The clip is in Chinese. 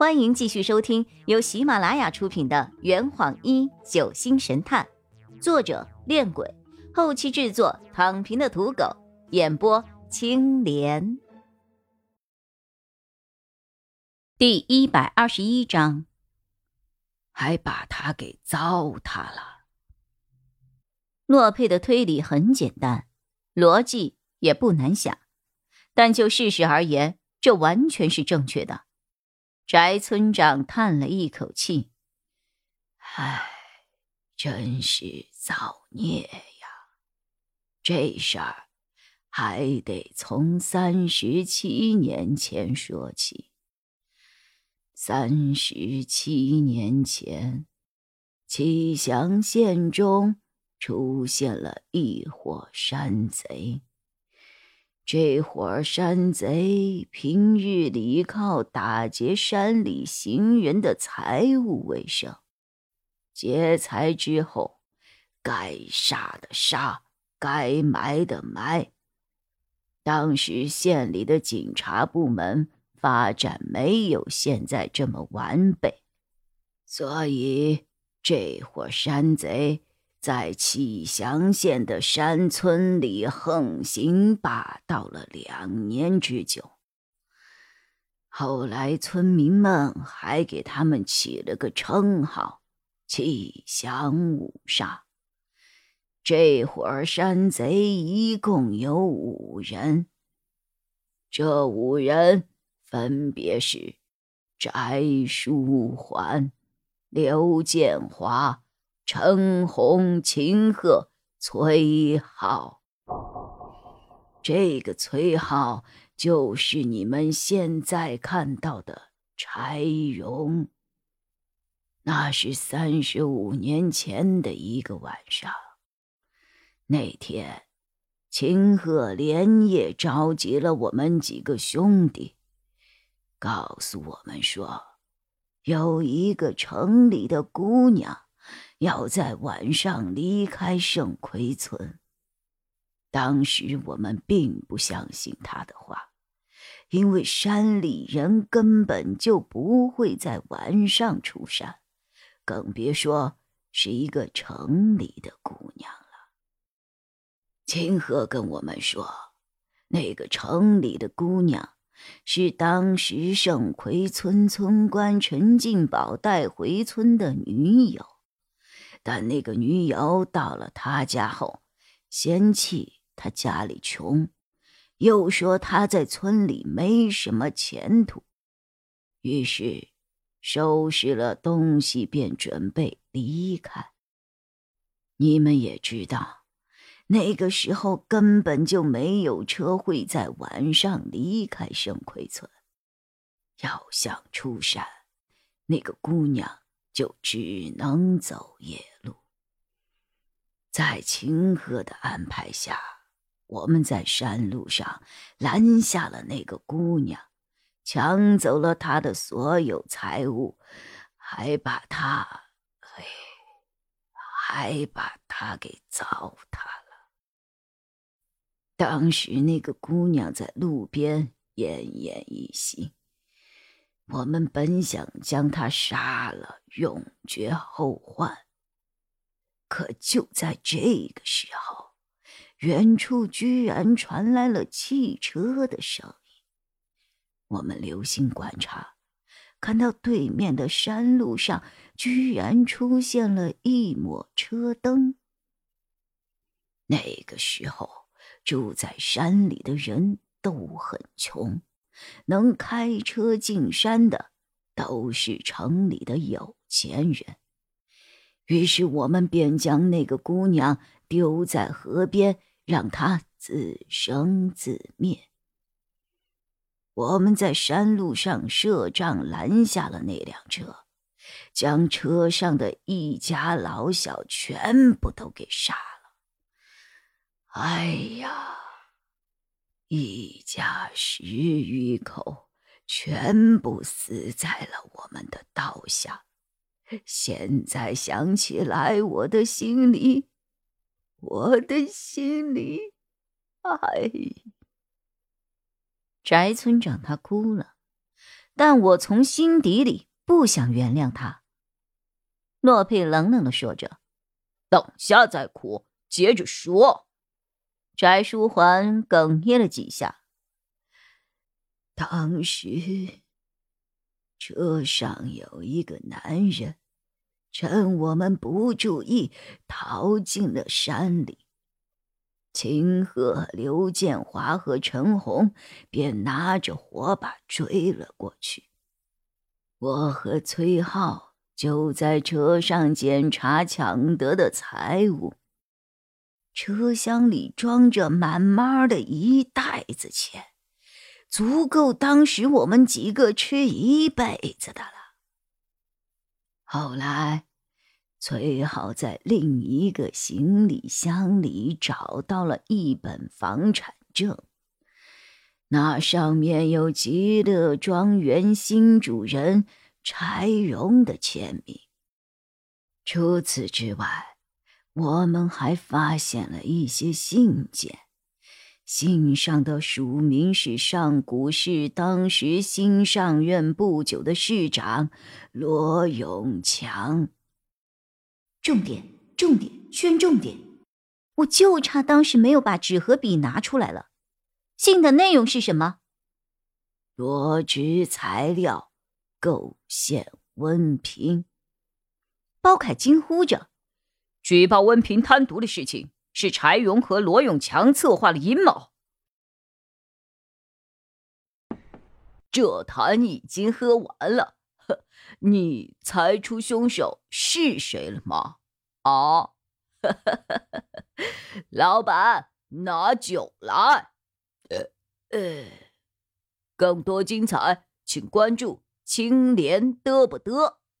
欢迎继续收听由喜马拉雅出品的《圆谎一九星神探》，作者：恋鬼，后期制作：躺平的土狗，演播：青莲。第一百二十一章，还把他给糟蹋了。洛佩的推理很简单，逻辑也不难想，但就事实而言，这完全是正确的。翟村长叹了一口气：“唉，真是造孽呀！这事儿还得从三十七年前说起。三十七年前，启祥县中出现了一伙山贼。”这伙山贼平日里靠打劫山里行人的财物为生，劫财之后，该杀的杀，该埋的埋。当时县里的警察部门发展没有现在这么完备，所以这伙山贼。在启祥县的山村里横行霸道了两年之久。后来村民们还给他们起了个称号“启祥五杀”。这伙山贼一共有五人，这五人分别是翟书桓、刘建华。陈红、秦鹤、崔浩，这个崔浩就是你们现在看到的柴荣。那是三十五年前的一个晚上，那天，秦鹤连夜召集了我们几个兄弟，告诉我们说，有一个城里的姑娘。要在晚上离开圣奎村。当时我们并不相信他的话，因为山里人根本就不会在晚上出山，更别说是一个城里的姑娘了。秦河跟我们说，那个城里的姑娘是当时圣奎村村官陈进宝带回村的女友。但那个女友到了他家后，嫌弃他家里穷，又说他在村里没什么前途，于是收拾了东西便准备离开。你们也知道，那个时候根本就没有车会在晚上离开盛奎村，要想出山，那个姑娘。就只能走夜路。在秦鹤的安排下，我们在山路上拦下了那个姑娘，抢走了她的所有财物，还把她，哎，还把她给糟蹋了。当时那个姑娘在路边奄奄一息。我们本想将他杀了，永绝后患。可就在这个时候，远处居然传来了汽车的声音。我们留心观察，看到对面的山路上居然出现了一抹车灯。那个时候，住在山里的人都很穷。能开车进山的都是城里的有钱人，于是我们便将那个姑娘丢在河边，让她自生自灭。我们在山路上设帐拦下了那辆车，将车上的一家老小全部都给杀了。哎呀！一家十余口全部死在了我们的刀下，现在想起来，我的心里，我的心里，哎！翟村长他哭了，但我从心底里不想原谅他。洛佩冷冷的说着：“等下再哭，接着说。”翟书桓哽咽了几下。当时，车上有一个男人，趁我们不注意，逃进了山里。秦鹤、刘建华和陈红便拿着火把追了过去。我和崔浩就在车上检查抢得的财物。车厢里装着满满的一袋子钱，足够当时我们几个吃一辈子的了。后来，崔浩在另一个行李箱里找到了一本房产证，那上面有极乐庄园新主人柴荣的签名。除此之外，我们还发现了一些信件，信上的署名是上古市当时新上任不久的市长罗永强。重点，重点，圈重点！我就差当时没有把纸和笔拿出来了。信的内容是什么？罗织材料，构陷温平。包凯惊呼着。举报温平贪毒的事情是柴荣和罗永强策划的阴谋。这坛已经喝完了，你猜出凶手是谁了吗？啊，老板，拿酒来。呃呃，更多精彩，请关注青莲嘚不嘚。